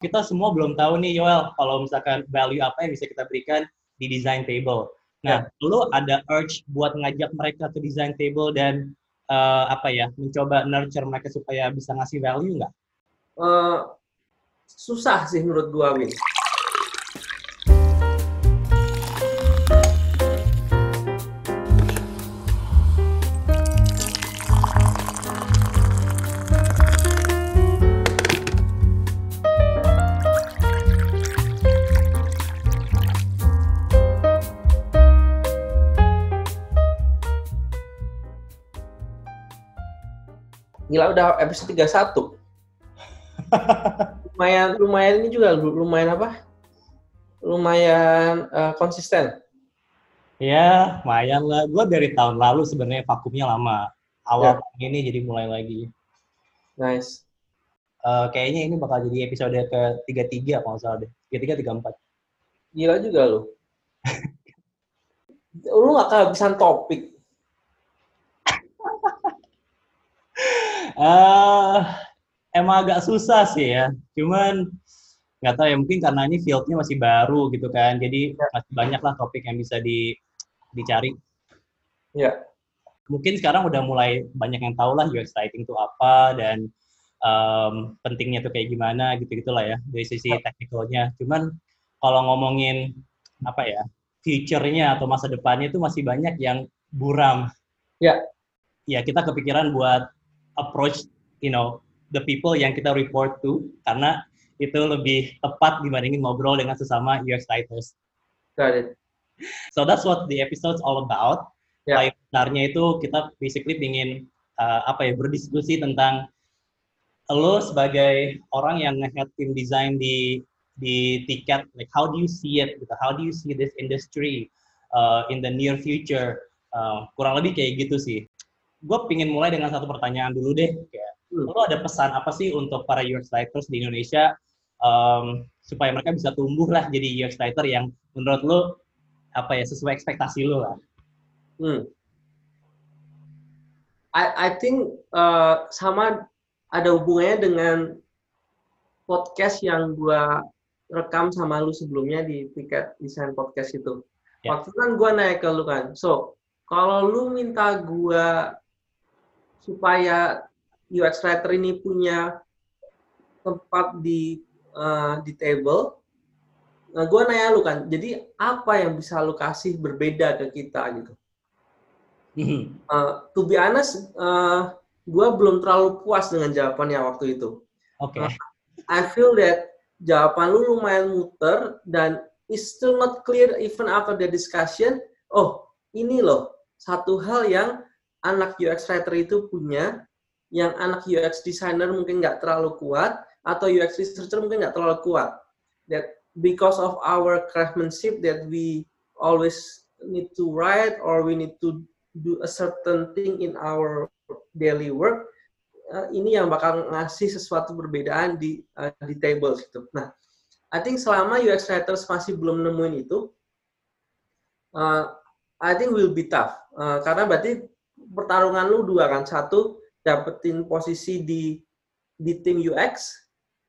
kita semua belum tahu nih Yoel kalau misalkan value apa yang bisa kita berikan di design table. Nah, ya. lu ada urge buat ngajak mereka ke design table dan uh, apa ya, mencoba nurture mereka supaya bisa ngasih value nggak? Uh, susah sih menurut gua, Win. Gila udah episode 31. lumayan lumayan ini juga lumayan apa? Lumayan uh, konsisten. Ya, lumayan lah. Gue dari tahun lalu sebenarnya vakumnya lama. Awal ya. ini jadi mulai lagi. Nice. Uh, kayaknya ini bakal jadi episode ke tiga tiga kalau nggak salah deh. Tiga tiga tiga empat. Gila juga lo. lu gak kehabisan topik. Uh, emang agak susah sih ya. Cuman nggak tahu ya mungkin karena ini fieldnya masih baru gitu kan. Jadi ya. masih banyak lah topik yang bisa di, dicari. Ya. Mungkin sekarang udah mulai banyak yang tahu lah UX writing itu apa dan um, pentingnya tuh kayak gimana gitu gitulah ya dari sisi ya. teknikalnya. Cuman kalau ngomongin apa ya future-nya atau masa depannya itu masih banyak yang buram. Ya. Ya kita kepikiran buat approach you know the people yang kita report to karena itu lebih tepat dibandingin ngobrol dengan sesama UX writers. Got it. So that's what the episode's all about. Yeah. Sebenarnya itu kita basically ingin uh, apa ya berdiskusi tentang lo sebagai orang yang ngehead tim design di di tiket, like how do you see it? Gitu. How do you see this industry uh, in the near future? Uh, kurang lebih kayak gitu sih gue pingin mulai dengan satu pertanyaan dulu deh. Kayak, hmm. lo ada pesan apa sih untuk para UX writers di Indonesia um, supaya mereka bisa tumbuh lah jadi UX writer yang menurut lo apa ya sesuai ekspektasi lo lah. Hmm. I, I think uh, sama ada hubungannya dengan podcast yang gue rekam sama lu sebelumnya di tiket desain podcast itu. Yeah. Waktu kan gue naik ke lu kan. So, kalau lu minta gue supaya UX writer ini punya tempat di uh, di table. Nah, gue nanya lu kan, jadi apa yang bisa lu kasih berbeda ke kita gitu? Uh, to be honest, uh, gue belum terlalu puas dengan jawabannya waktu itu. Oke. Okay. Uh, I feel that jawaban lu lumayan muter dan it's still not clear even after the discussion. Oh, ini loh satu hal yang anak UX writer itu punya yang anak UX designer mungkin nggak terlalu kuat atau UX researcher mungkin nggak terlalu kuat. That because of our craftsmanship that we always need to write or we need to do a certain thing in our daily work, uh, ini yang bakal ngasih sesuatu perbedaan di uh, di table gitu. Nah, I think selama UX writers masih belum nemuin itu, uh, I think will be tough. Uh, karena berarti pertarungan lu dua kan. Satu dapetin posisi di di tim UX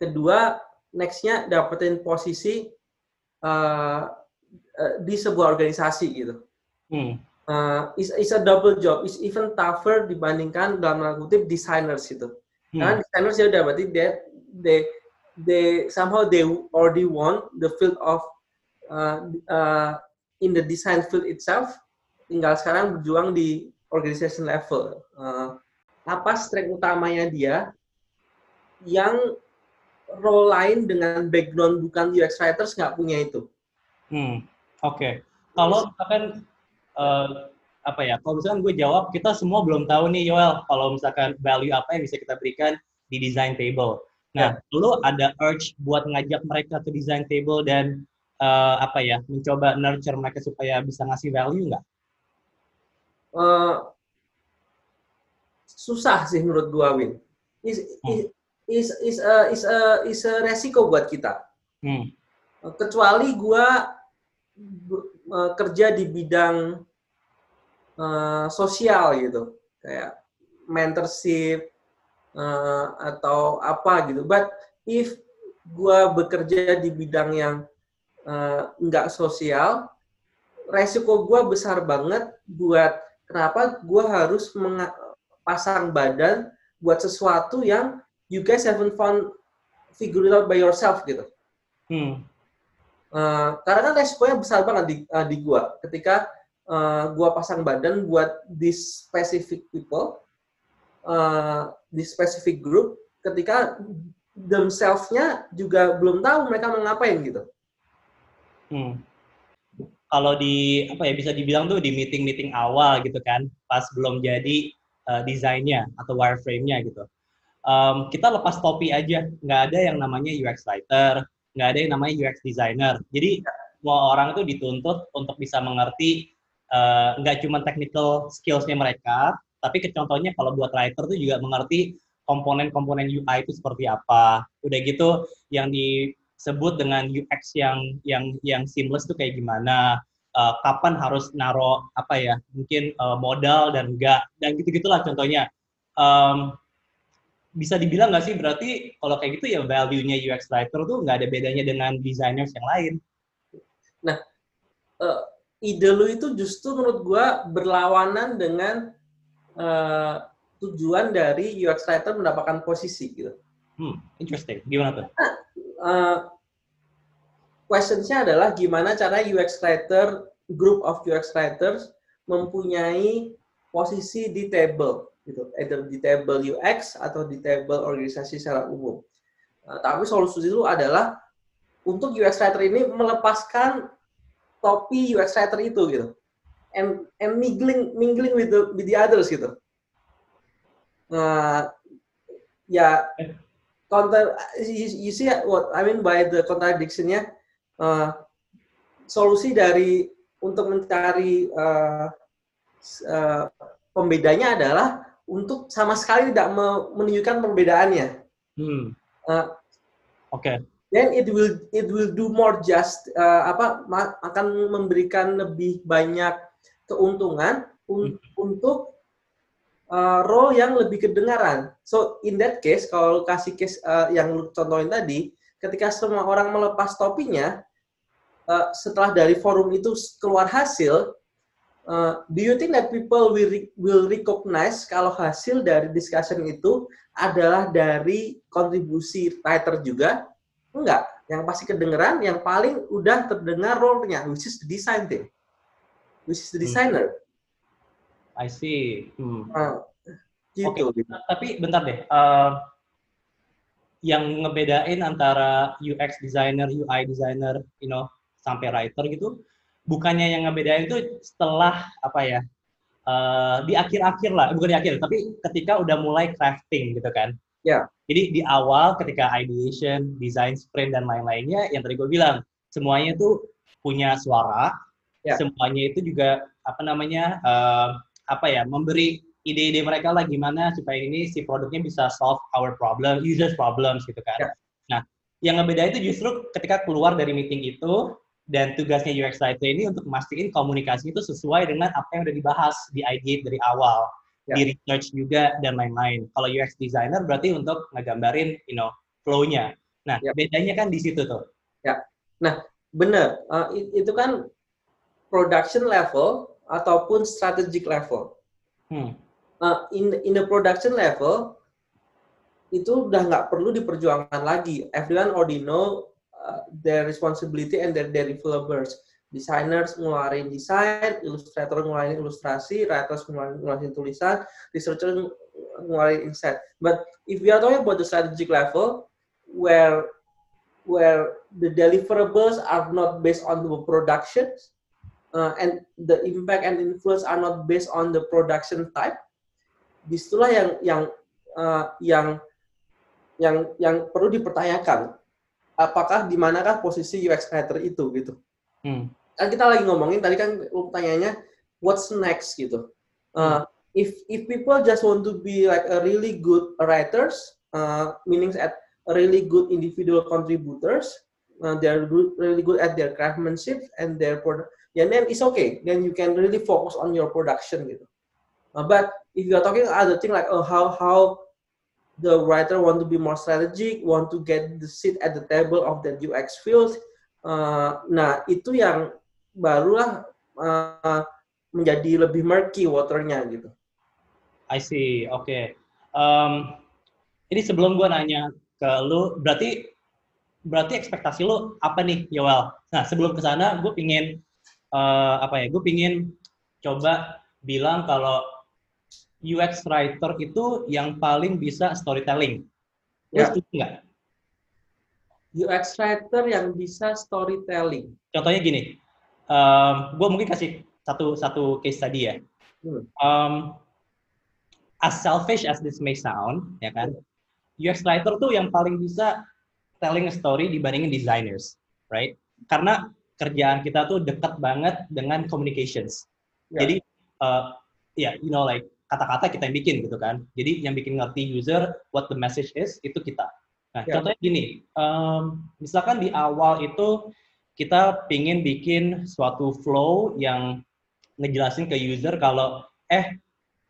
kedua nextnya dapetin posisi uh, uh, di sebuah organisasi gitu. Hmm. uh, is is a double job. Is even tougher dibandingkan dalam tanda kutip designers itu. Hmm. karena designers ya udah berarti they they they somehow they already won the field of uh, uh, in the design field itself. Tinggal sekarang berjuang di organization level. Uh, apa strength utamanya dia yang role lain dengan background bukan UX writers nggak punya itu. Hmm, oke. Okay. Kalau misalkan uh, apa ya? Kalau misalkan gue jawab, kita semua belum tahu nih, Yoel, kalau misalkan value apa yang bisa kita berikan di design table. Nah, yeah. lu ada urge buat ngajak mereka ke design table dan uh, apa ya, mencoba nurture mereka supaya bisa ngasih value nggak? Uh, susah sih menurut gua Win. Is hmm. is is a is a is a resiko buat kita. Hmm. Kecuali gua uh, kerja di bidang uh, sosial gitu, kayak mentorship uh, atau apa gitu. But if gue bekerja di bidang yang uh, nggak sosial, resiko gue besar banget buat kenapa gue harus pasang badan buat sesuatu yang you guys haven't found figure it out by yourself gitu. Hmm. Uh, karena kan resikonya besar banget di, uh, di gue ketika uh, gue pasang badan buat this specific people, uh, this specific group, ketika themselves-nya juga belum tahu mereka mau ngapain gitu. Hmm. Kalau di apa ya bisa dibilang tuh di meeting-meeting awal gitu kan, pas belum jadi uh, desainnya atau wireframe-nya gitu. Um, kita lepas topi aja, nggak ada yang namanya UX writer, nggak ada yang namanya UX designer. Jadi semua orang itu dituntut untuk bisa mengerti uh, nggak cuma technical skills-nya mereka, tapi kecontohnya kalau buat writer tuh juga mengerti komponen-komponen UI itu seperti apa. Udah gitu yang disebut dengan UX yang yang yang seamless itu kayak gimana. Uh, kapan harus naro apa ya mungkin uh, modal dan enggak dan gitu gitulah contohnya um, bisa dibilang nggak sih berarti kalau kayak gitu ya value-nya UX writer tuh nggak ada bedanya dengan designers yang lain. Nah, uh, ide lu itu justru menurut gua berlawanan dengan uh, tujuan dari UX writer mendapatkan posisi gitu. Hmm, interesting. Gimana tuh? Nah, uh, questions-nya adalah gimana cara UX writer, group of UX writers mempunyai posisi di table gitu, either di table UX atau di table organisasi secara umum. Uh, tapi solusi itu adalah untuk UX writer ini melepaskan topi UX writer itu gitu, and and mingling mingling with the with the others gitu. Uh, ya counter you, you see what I mean by the contradiction-nya uh, solusi dari untuk mencari uh, uh, pembedanya adalah untuk sama sekali tidak menunjukkan perbedaannya. Hmm. Uh, Oke. Okay. Then it will it will do more just uh, apa akan memberikan lebih banyak keuntungan un, hmm. untuk uh, role yang lebih kedengaran. So in that case, kalau kasih case uh, yang lu contohin tadi, ketika semua orang melepas topinya, uh, setelah dari forum itu keluar hasil, uh, do you think that people will will recognize kalau hasil dari discussion itu adalah dari kontribusi writer juga? Enggak. Yang pasti kedengeran, yang paling udah terdengar role-nya, which is the design thing. Which is the hmm. designer. Hmm I see. Hmm. Uh, gitu. Okay. Tapi bentar deh. Uh, yang ngebedain antara UX designer, UI designer, you know, sampai writer gitu, bukannya yang ngebedain itu setelah apa ya? Uh, di akhir-akhir lah, bukan di akhir, tapi ketika udah mulai crafting gitu kan. Ya. Yeah. Jadi di awal ketika ideation, design sprint dan lain-lainnya, yang tadi gue bilang, semuanya itu punya suara, yeah. semuanya itu juga apa namanya uh, apa ya memberi ide-ide mereka lah gimana supaya ini si produknya bisa solve our problem, users problems gitu kan. Ya. Nah, yang ngebeda itu justru ketika keluar dari meeting itu dan tugasnya UX writer ini untuk memastikan komunikasi itu sesuai dengan apa yang udah dibahas di idea dari awal, ya. di research juga dan lain-lain. Kalau UX designer berarti untuk ngegambarin, you know, flow-nya. Nah, ya. bedanya kan di situ tuh. Ya. Nah, benar. Uh, itu kan production level ataupun strategic level. Hmm. Uh, in in the production level itu udah nggak perlu diperjuangkan lagi. Everyone already know their responsibility and their deliverables. Designers ngeluarin desain, illustrator ngeluarin ilustrasi, writers ngeluarin, ngeluarin tulisan, researcher ngeluarin insight. But if we are talking about the strategic level, where where the deliverables are not based on the productions, uh, and the impact and influence are not based on the production type, di situlah yang yang uh, yang yang yang perlu dipertanyakan. Apakah di manakah posisi UX writer itu gitu? Hmm. Kan kita lagi ngomongin tadi kan lu pertanyaannya what's next gitu. Uh, hmm. If if people just want to be like a really good writers, uh, meaning at a really good individual contributors, uh, they're really good at their craftsmanship and their product yeah, then it's okay. Then you can really focus on your production gitu. Uh, but if you are talking other thing like oh how how the writer want to be more strategic, want to get the seat at the table of the UX field. Uh, nah, itu yang barulah uh, menjadi lebih murky waternya gitu. I see, oke. Okay. Um, ini sebelum gue nanya ke lu, berarti berarti ekspektasi lu apa nih, Yoel? Nah, sebelum ke sana, gue pingin uh, apa ya? Gue pingin coba bilang kalau UX writer itu yang paling bisa storytelling. Ya. setuju nggak? UX writer yang bisa storytelling. Contohnya gini, um, gue mungkin kasih satu satu case tadi ya. Hmm. Um, as selfish as this may sound, ya kan, UX writer tuh yang paling bisa telling a story dibandingin designers, right? Karena kerjaan kita tuh dekat banget dengan communications. Yeah. Jadi, uh, ya, yeah, you know, like kata-kata kita yang bikin gitu kan. Jadi yang bikin ngerti user what the message is itu kita. Nah, yeah. contohnya gini, um, misalkan di awal itu kita pingin bikin suatu flow yang ngejelasin ke user kalau eh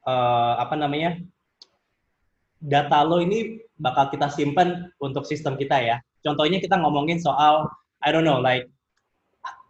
uh, apa namanya data lo ini bakal kita simpan untuk sistem kita ya. Contohnya kita ngomongin soal I don't know like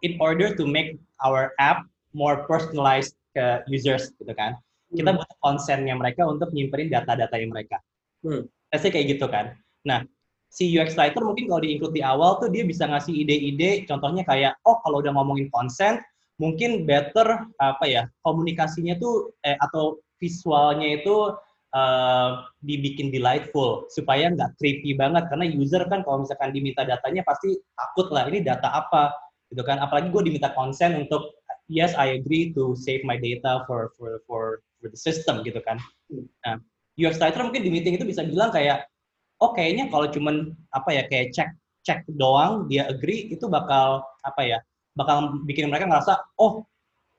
in order to make our app more personalized ke users gitu kan kita hmm. butuh konsennya mereka untuk nyimpenin data-data yang mereka. Hmm. Pasti kayak gitu kan. Nah, si UX writer mungkin kalau di-include di awal tuh dia bisa ngasih ide-ide, contohnya kayak, oh kalau udah ngomongin konsen, mungkin better apa ya komunikasinya tuh eh, atau visualnya itu uh, dibikin delightful supaya nggak creepy banget karena user kan kalau misalkan diminta datanya pasti takut lah ini data apa gitu kan apalagi gue diminta konsen untuk yes I agree to save my data for for for for the system gitu kan. Nah, UX writer mungkin di meeting itu bisa bilang kayak, oh kayaknya kalau cuman apa ya kayak cek cek doang dia agree itu bakal apa ya bakal bikin mereka ngerasa oh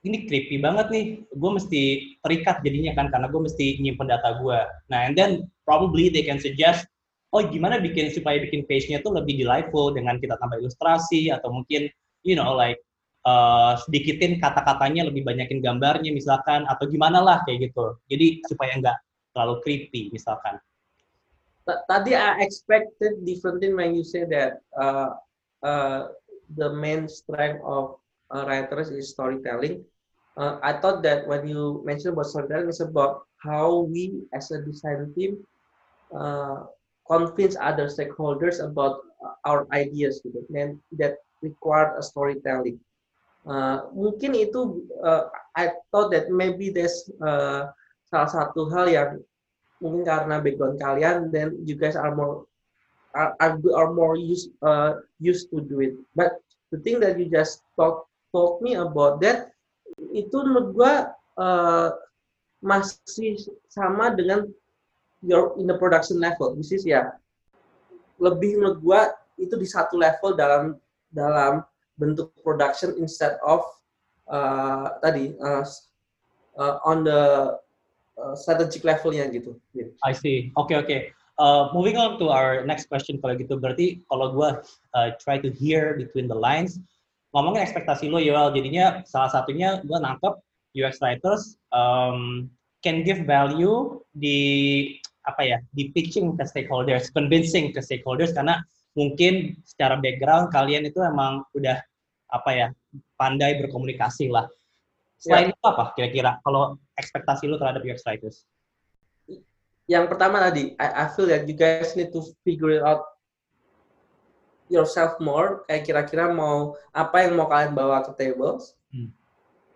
ini creepy banget nih gue mesti terikat jadinya kan karena gue mesti nyimpen data gue nah and then probably they can suggest oh gimana bikin supaya bikin page-nya tuh lebih delightful dengan kita tambah ilustrasi atau mungkin you know like uh, sedikitin kata-katanya lebih banyakin gambarnya misalkan atau gimana lah kayak gitu. Jadi supaya nggak terlalu creepy misalkan. Tadi I expected different thing when you say that uh, uh, the main strength of uh, writers is storytelling. Uh, I thought that when you mentioned about storytelling it's about how we as a design team uh, convince other stakeholders about our ideas gitu and that require a storytelling Uh, mungkin itu uh, I thought that maybe there's uh, salah satu hal yang mungkin karena background kalian then you guys are more are, are more used uh, used to do it. But the thing that you just talk talk me about that itu menurut gua uh, masih sama dengan your in the production level which is ya lebih menurut gua itu di satu level dalam dalam bentuk production instead of uh, tadi uh, uh, on the uh, strategic levelnya gitu. I see. Oke okay, oke. Okay. Uh, moving on to our next question kalau gitu berarti kalau gue uh, try to hear between the lines ngomongin ekspektasi lo Yoel jadinya salah satunya gue nangkep UX writers um, can give value di apa ya di pitching ke stakeholders convincing ke stakeholders karena mungkin secara background kalian itu emang udah apa ya pandai berkomunikasi lah. Selain ya. itu apa kira-kira kalau ekspektasi lu terhadap UX writers? Yang pertama tadi, I, I feel that you guys need to figure out yourself more. Kayak kira-kira mau apa yang mau kalian bawa ke tables. Hmm.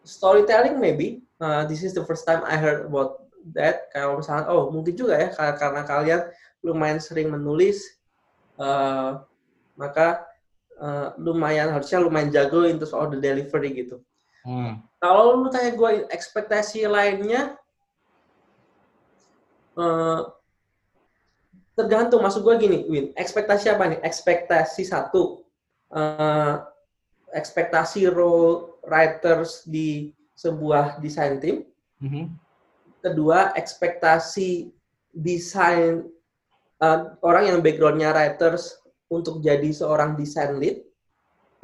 Storytelling maybe. Uh, this is the first time I heard about that. Kayak misalnya, oh mungkin juga ya karena kalian lumayan sering menulis. Uh, maka uh, lumayan harusnya lumayan jago untuk soal the delivery gitu. Hmm. Kalau lu tanya gue ekspektasi lainnya, uh, tergantung. Masuk gue gini, Win. Ekspektasi apa nih? Ekspektasi satu, uh, ekspektasi role writers di sebuah desain team. Mm -hmm. Kedua, ekspektasi desain uh, orang yang backgroundnya writers untuk jadi seorang desain lead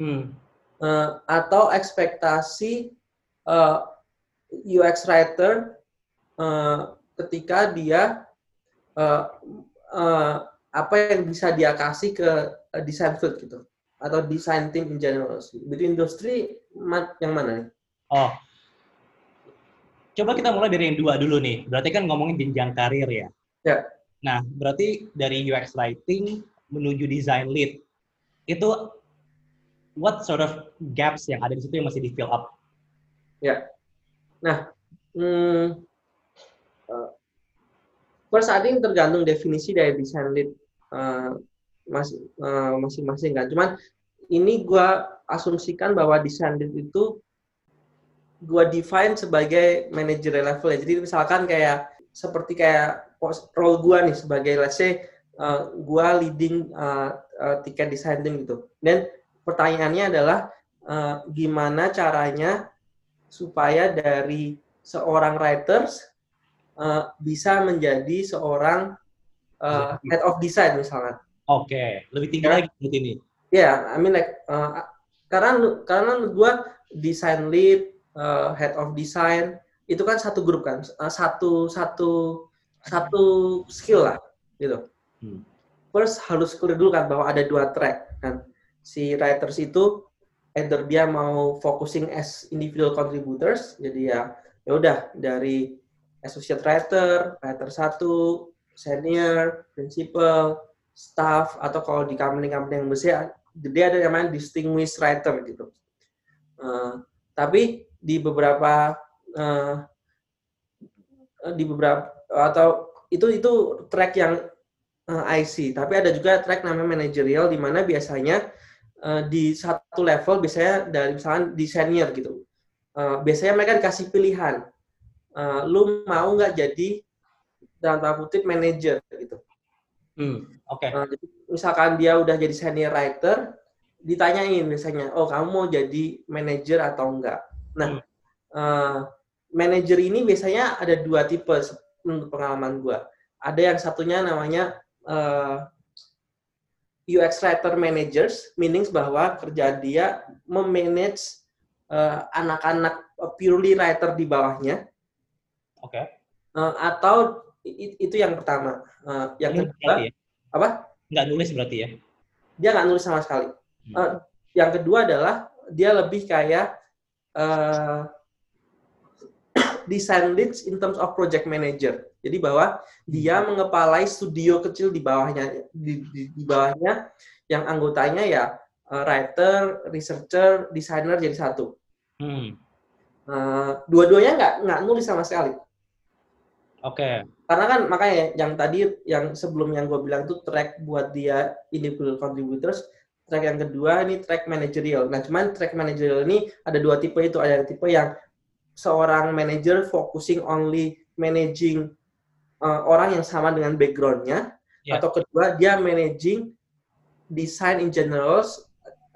hmm. uh, atau ekspektasi uh, eh, UX writer uh, ketika dia uh, uh, apa yang bisa dia kasih ke uh, design field gitu atau design team in general. Itu industri yang mana nih? Oh, coba kita mulai dari yang dua dulu nih. Berarti kan ngomongin jenjang karir ya. Ya. Nah, berarti dari UX writing menuju design lead itu what sort of gaps yang ada di situ yang masih di fill up? Ya. Nah, hmm, uh, first I think tergantung definisi dari design lead uh, masing-masing uh, kan. Cuman ini gue asumsikan bahwa design lead itu gue define sebagai manager level ya. Jadi misalkan kayak seperti kayak role gue nih sebagai let's say uh, gue leading uh, uh, tiket gitu. Dan pertanyaannya adalah uh, gimana caranya supaya dari seorang writers uh, bisa menjadi seorang uh, head of design misalnya. Oke, okay. lebih tinggi ya. lagi seperti ini. Ya, yeah, I mean like uh, karena karena gue design lead, uh, head of design itu kan satu grup kan, uh, satu satu satu skill lah gitu. Hmm. First harus clear dulu kan bahwa ada dua track kan. Si writers itu either dia mau focusing as individual contributors, jadi ya ya udah dari associate writer, writer satu, senior, principal, staff atau kalau di company-company yang besar dia ada yang namanya distinguished writer gitu. Uh, tapi di beberapa uh, di beberapa atau itu itu track yang uh, eh, IC, tapi ada juga track namanya managerial di mana biasanya uh, di satu level biasanya dari misalnya di senior gitu. Uh, biasanya mereka dikasih pilihan. Uh, lu mau nggak jadi dalam tanda kutip manager gitu. Hmm, oke. Okay. Uh, misalkan dia udah jadi senior writer, ditanyain biasanya, oh kamu mau jadi manager atau enggak? Nah, hmm. uh, manager ini biasanya ada dua tipe menurut pengalaman gue. Ada yang satunya namanya uh, UX writer managers, meanings bahwa kerja dia memanage uh, anak-anak purely writer di bawahnya. Oke. Okay. Uh, atau itu yang pertama. Uh, yang Ini kedua, ya? apa? Nggak nulis berarti ya? Dia nggak nulis sama sekali. Hmm. Uh, yang kedua adalah dia lebih kayak uh, design leads in terms of project manager. Jadi bahwa dia hmm. mengepalai studio kecil di bawahnya di, di, di bawahnya yang anggotanya ya uh, writer, researcher, designer jadi satu. Hmm. Uh, dua-duanya nggak nggak nulis sama sekali. Oke. Okay. Karena kan makanya yang tadi yang sebelum yang gue bilang itu track buat dia individual contributors, track yang kedua ini track managerial. Nah cuman track managerial ini ada dua tipe itu, ada tipe yang seorang manager focusing only managing uh, orang yang sama dengan backgroundnya, yeah. atau kedua dia managing design in general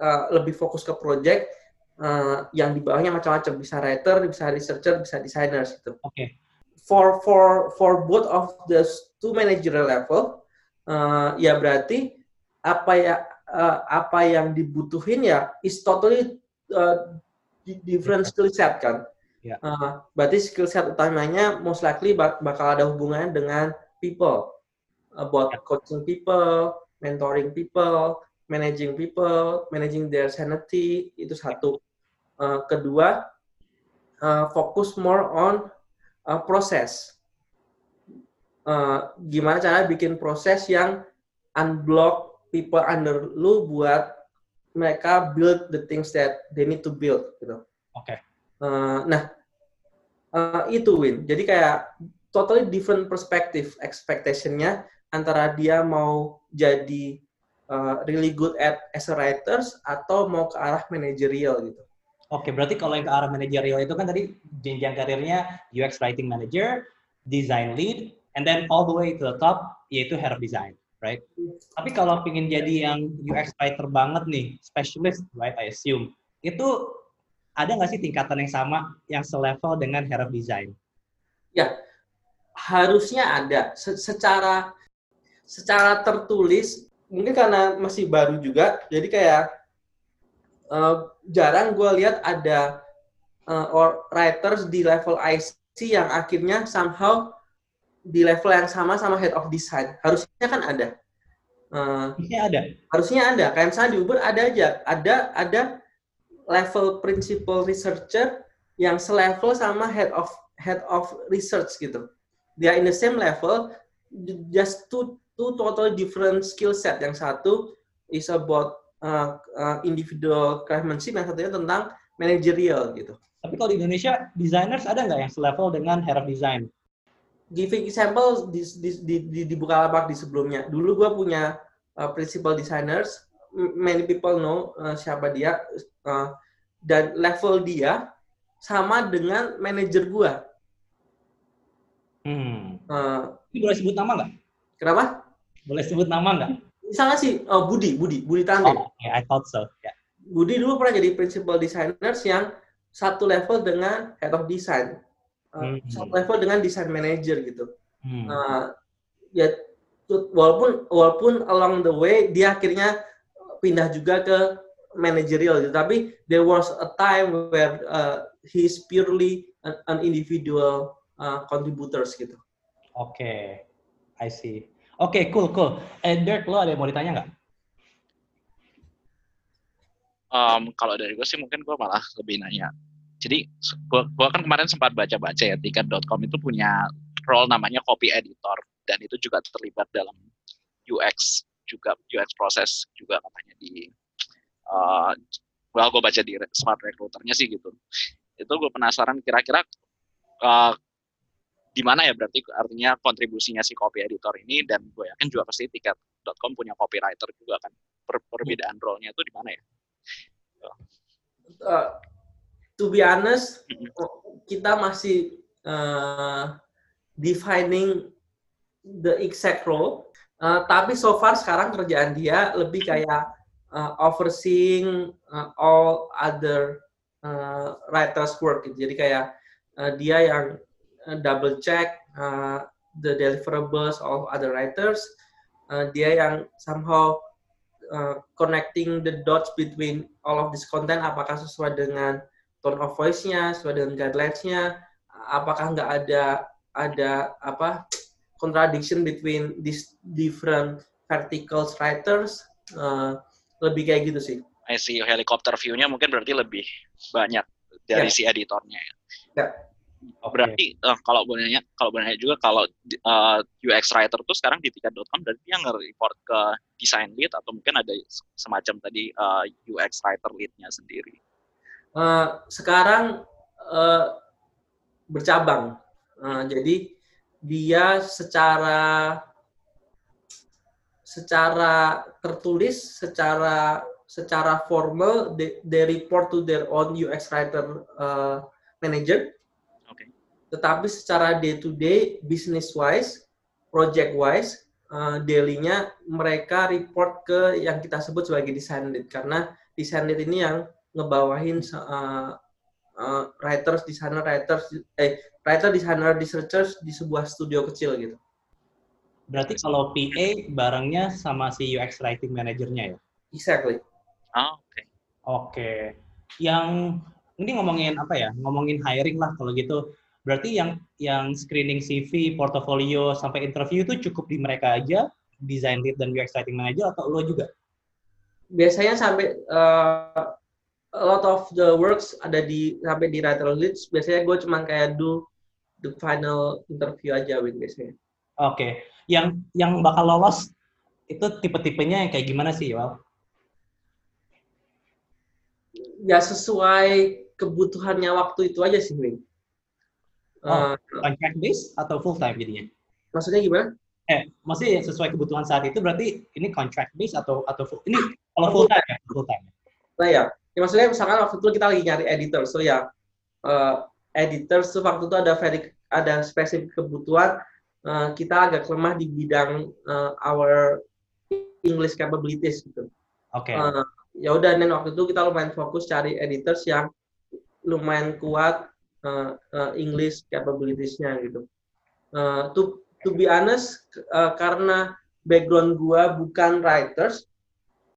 uh, lebih fokus ke project uh, yang di bawahnya macam-macam bisa writer, bisa researcher, bisa designers gitu. Oke. Okay. For for for both of the two managerial level, uh, ya berarti apa ya uh, apa yang dibutuhin ya is totally uh, different skill set kan. Yeah. Ya. Uh, berarti skill set utamanya most likely bak bakal ada hubungannya dengan people, about yeah. coaching people, mentoring people, managing people, managing their sanity itu satu. Uh, kedua, uh, fokus more on uh, proses. Uh, gimana cara bikin proses yang unblock people under lu buat mereka build the things that they need to build gitu. Oke. Okay. Uh, nah, uh, itu Win. Jadi kayak totally different perspective expectationnya antara dia mau jadi uh, really good at as a writers atau mau ke arah managerial gitu. Oke, berarti kalau yang ke arah managerial itu kan tadi jenjang karirnya UX writing manager, design lead, and then all the way to the top yaitu of design, right? Tapi kalau ingin jadi yang UX writer banget nih, specialist, right? I assume itu ada nggak sih tingkatan yang sama yang selevel dengan head of design? Ya, harusnya ada. secara secara tertulis, mungkin karena masih baru juga, jadi kayak uh, jarang gue lihat ada uh, or writers di level IC yang akhirnya somehow di level yang sama sama head of design. Harusnya kan ada. Uh, harusnya ada. harusnya ada. Kayak misalnya di Uber ada aja. Ada ada level principal researcher yang selevel sama head of head of research gitu dia in the same level just two two totally different skill set yang satu is about uh, uh, individual craftsmanship yang satunya tentang managerial gitu tapi kalau di Indonesia, designers ada nggak yang selevel dengan head of design? Giving example di, di, di, di, di Bukalapak di sebelumnya. Dulu gue punya uh, principal designers, many people know uh, siapa dia, uh, dan level dia sama dengan manajer gue. Hmm. Uh, Ini boleh sebut nama nggak? Kenapa? Boleh sebut nama nggak? Misalnya sih uh, Budi, Budi, Budi Tangge. Oh, yeah, I thought so. Yeah. Budi dulu pernah jadi principal designers yang satu level dengan head of design, uh, hmm. satu level dengan design manager gitu. Hmm. Uh, ya walaupun walaupun along the way dia akhirnya pindah juga ke managerial gitu, tapi there was a time where uh, he's purely an, an individual uh, contributors gitu. Oke, okay. I see. Oke, okay, cool, cool. Eh, Dirk, lo ada yang mau ditanya nggak? um, kalau dari gue sih mungkin gue malah lebih nanya. Jadi gue, gue kan kemarin sempat baca-baca ya tiket.com itu punya role namanya copy editor dan itu juga terlibat dalam UX juga UX proses juga katanya di uh, well gue baca di smart recruiternya sih gitu. Itu gue penasaran kira-kira uh, di mana ya berarti artinya kontribusinya si copy editor ini dan gue yakin juga pasti tiket.com punya copywriter juga kan per perbedaan role-nya itu di mana ya? uh, to be honest, kita masih uh, defining the exact role. Uh, tapi so far sekarang kerjaan dia lebih kayak uh, overseeing uh, all other uh, writers work. Gitu. Jadi kayak uh, dia yang double check uh, the deliverables of other writers. Uh, dia yang somehow uh, connecting the dots between all of this content apakah sesuai dengan tone of voice-nya, sesuai dengan guidelines-nya, apakah nggak ada ada apa contradiction between these different verticals writers uh, lebih kayak gitu sih. I see helicopter view-nya mungkin berarti lebih banyak dari yeah. si editornya. Ya. Yeah. Okay. Berarti uh, kalau boleh nanya, kalau boleh nanya juga kalau uh, eh, UX writer tuh sekarang di tiket.com berarti yang nge-report ke design lead atau mungkin ada semacam tadi uh, eh, UX writer lead-nya sendiri. Uh, sekarang uh, bercabang. Uh, jadi dia secara secara tertulis, secara secara formal they, they report to their own UX writer uh, manager. Tetapi secara day to day, business wise, project wise, uh, daily-nya mereka report ke yang kita sebut sebagai design lead karena design lead ini yang ngebawahin uh, uh, writers, designer, writers, eh writer, designer, researchers di sebuah studio kecil gitu. Berarti kalau PA barengnya sama si UX writing manajernya ya? Exactly. Oh, oke. Okay. Oke. Okay. Yang ini ngomongin apa ya? Ngomongin hiring lah kalau gitu. Berarti yang yang screening CV, portofolio sampai interview itu cukup di mereka aja, design lead dan UX writing manager atau lo juga? Biasanya sampai uh, a lot of the works ada di sampai di writer leads. Biasanya gue cuma kayak do the final interview aja Win biasanya. Oke, okay. yang yang bakal lolos itu tipe-tipenya yang kayak gimana sih, Well? Ya sesuai kebutuhannya waktu itu aja sih, Win. Oh, uh, contract base atau full time jadinya? Maksudnya gimana? Eh, maksudnya sesuai kebutuhan saat itu berarti ini contract base atau atau full, ini kalau full time ya, full time. Nah ya, ya maksudnya misalkan waktu itu kita lagi nyari editor, so ya uh, editor so waktu itu ada very, ada spesifik kebutuhan uh, kita agak lemah di bidang uh, our English capabilities gitu. Oke. Okay. Uh, ya udah, dan waktu itu kita lumayan fokus cari editors yang lumayan kuat uh, uh, English capabilities-nya gitu. Uh, to to be honest, uh, karena background gua bukan writers,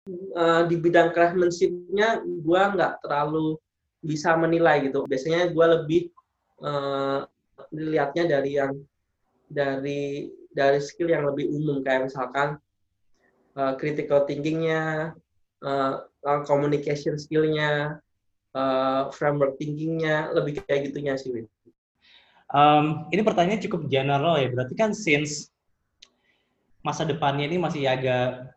uh, di bidang craftsmanship-nya gua nggak terlalu bisa menilai gitu. Biasanya gua lebih uh, dari yang dari dari skill yang lebih umum kayak misalkan uh, critical thinkingnya, uh, communication skillnya, uh, framework thinkingnya, lebih kayak gitunya sih. Um, ini pertanyaannya cukup general ya, berarti kan since masa depannya ini masih agak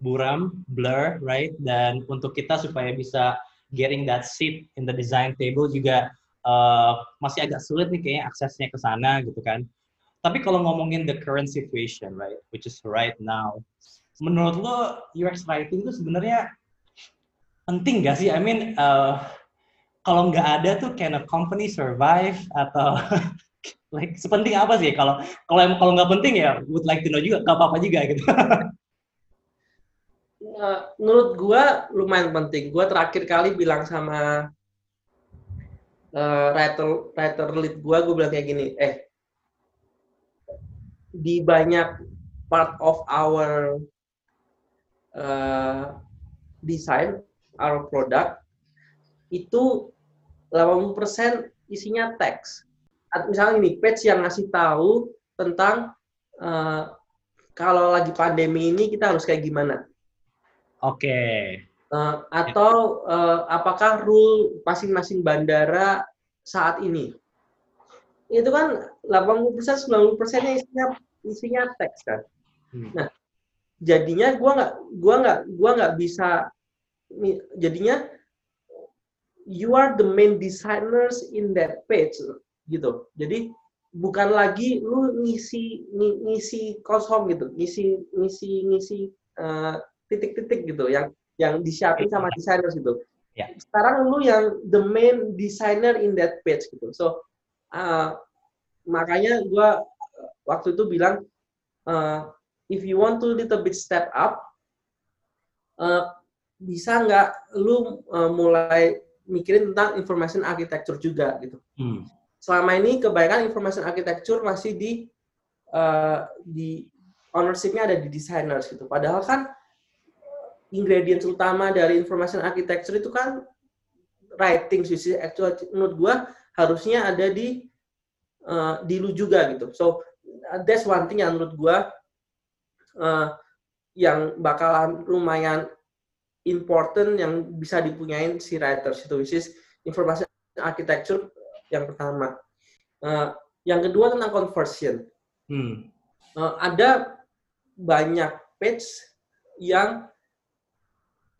buram, blur, right? Dan untuk kita supaya bisa getting that seat in the design table juga uh, masih agak sulit nih kayaknya aksesnya ke sana gitu kan. Tapi kalau ngomongin the current situation, right, which is right now, menurut lo UX writing itu sebenarnya penting gak sih? I mean, uh, kalau nggak ada tuh can a company survive atau like sepenting apa sih? Kalau kalau kalau nggak penting ya, would like to know juga, nggak apa-apa juga gitu. uh, menurut gua lumayan penting. Gua terakhir kali bilang sama uh, writer writer lead gua, gua bilang kayak gini, eh di banyak part of our uh, design, our product, itu 80% isinya teks. Misalnya ini page yang ngasih tahu tentang uh, kalau lagi pandemi ini kita harus kayak gimana. Oke. Okay. Uh, atau uh, apakah rule masing-masing bandara saat ini? itu kan 80 persen 90 persennya isinya isinya teks kan. Hmm. Nah jadinya gua nggak gua nggak gua nggak bisa jadinya you are the main designers in that page gitu. Jadi bukan lagi lu ngisi ngisi kosong gitu, ngisi ngisi ngisi uh, titik-titik gitu yang yang disiapin sama designers gitu. Yeah. Sekarang lu yang the main designer in that page gitu. So uh, makanya gue waktu itu bilang uh, if you want to little bit step up uh, bisa nggak lu uh, mulai mikirin tentang information architecture juga gitu. Hmm. Selama ini kebanyakan information architecture masih di uh, di ownership-nya ada di designers gitu. Padahal kan ingredients utama dari information architecture itu kan writing sih actual menurut gua harusnya ada di uh, di lu juga gitu. So that's one thing yang menurut gua uh, yang bakalan lumayan important yang bisa dipunyain si writers itu, which is information architecture yang pertama. Uh, yang kedua tentang conversion. Hmm. Uh, ada banyak page yang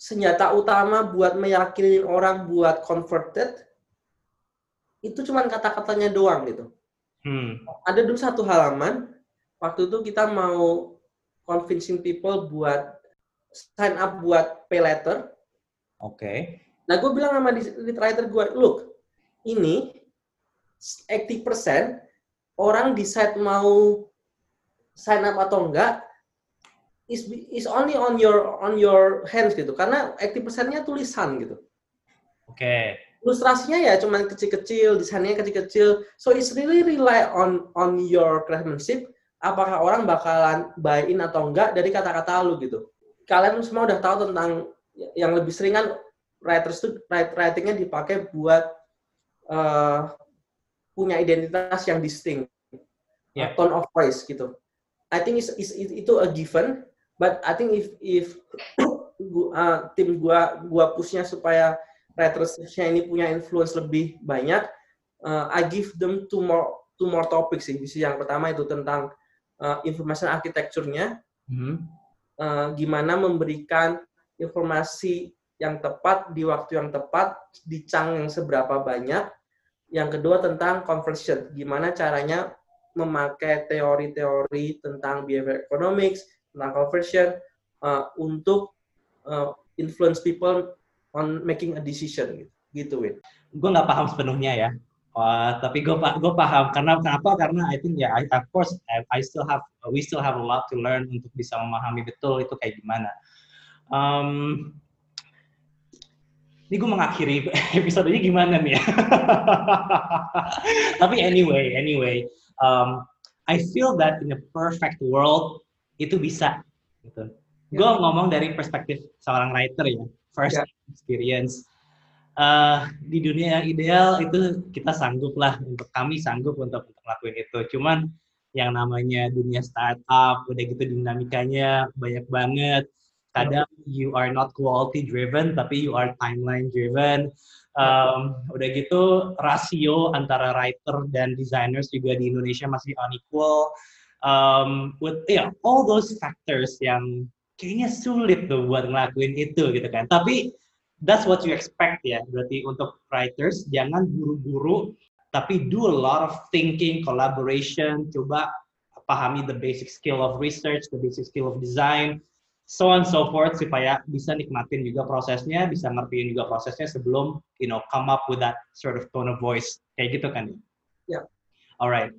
senjata utama buat meyakini orang buat converted itu cuma kata-katanya doang gitu. Hmm. Ada dulu satu halaman waktu itu kita mau convincing people buat sign up buat pay letter. Oke. Okay. Nah, gue bilang sama lead writer gue, look, ini 80% orang decide mau sign up atau enggak is is only on your on your hands gitu karena 80%-nya tulisan gitu. Oke. Okay. Ilustrasinya ya cuman kecil-kecil, desainnya kecil-kecil. So it's really rely on on your craftsmanship apakah orang bakalan buy in atau enggak dari kata-kata lu gitu kalian semua udah tahu tentang yang lebih sering kan writers itu writingnya dipakai buat uh, punya identitas yang distinct, yeah. tone of voice gitu. I think is itu a given, but I think if if uh, tim gua gua pushnya supaya writersnya ini punya influence lebih banyak, uh, I give them two more two more topics sih. Visi yang pertama itu tentang uh, information architecture-nya, mm -hmm uh, gimana memberikan informasi yang tepat di waktu yang tepat di cang yang seberapa banyak. Yang kedua tentang conversion, gimana caranya memakai teori-teori tentang behavior economics, tentang conversion uh, untuk uh, influence people on making a decision gitu, gitu Win. Gue nggak paham sepenuhnya ya, Uh, tapi gue gue paham karena kenapa karena I think ya yeah, of course I, I still have we still have a lot to learn untuk bisa memahami betul itu kayak gimana. Um, ini gue mengakhiri episodenya gimana nih ya? tapi anyway anyway um, I feel that in a perfect world itu bisa gitu. Gue yeah. ngomong dari perspektif seorang writer ya first yeah. experience uh, di dunia yang ideal itu kita sanggup lah untuk kami sanggup untuk untuk melakukan itu. Cuman yang namanya dunia startup, udah gitu dinamikanya banyak banget. Kadang you are not quality driven, tapi you are timeline driven. Um, udah gitu rasio antara writer dan designers juga di Indonesia masih unequal. Um, with yeah, all those factors yang kayaknya sulit tuh buat ngelakuin itu gitu kan. Tapi that's what you expect ya. Berarti untuk writers jangan buru-buru tapi do a lot of thinking, collaboration, coba pahami the basic skill of research, the basic skill of design, so on so forth supaya bisa nikmatin juga prosesnya, bisa ngertiin juga prosesnya sebelum you know come up with that sort of tone of voice kayak gitu kan ya. Yeah. Alright.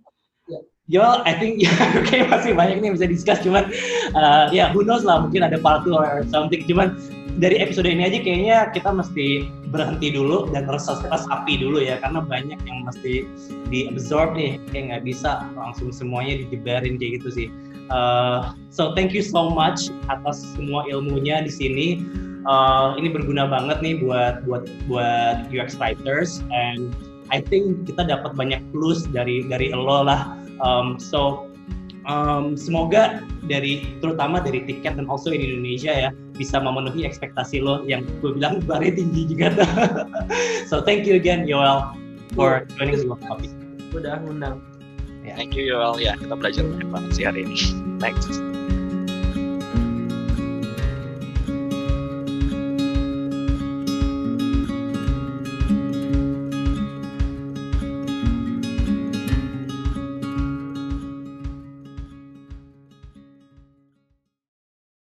Yo, I think ya kayak masih banyak nih bisa discuss cuman uh, ya yeah, who knows lah mungkin ada part 2 or something cuman dari episode ini aja kayaknya kita mesti berhenti dulu dan resas sapi dulu ya karena banyak yang mesti diabsorb nih kayak nggak bisa langsung semuanya dijebarin kayak gitu sih. Uh, so thank you so much atas semua ilmunya di sini. Uh, ini berguna banget nih buat buat buat UX writers and I think kita dapat banyak plus dari dari lo lah. Um, so um, semoga dari terutama dari tiket dan also in Indonesia ya bisa memenuhi ekspektasi lo yang gue bilang barnya tinggi juga so thank you again Yoel for joining the Coffee. Udah ngundang. Yeah. Thank you Yoel ya kita belajar banyak banget sih hari ini. Thanks.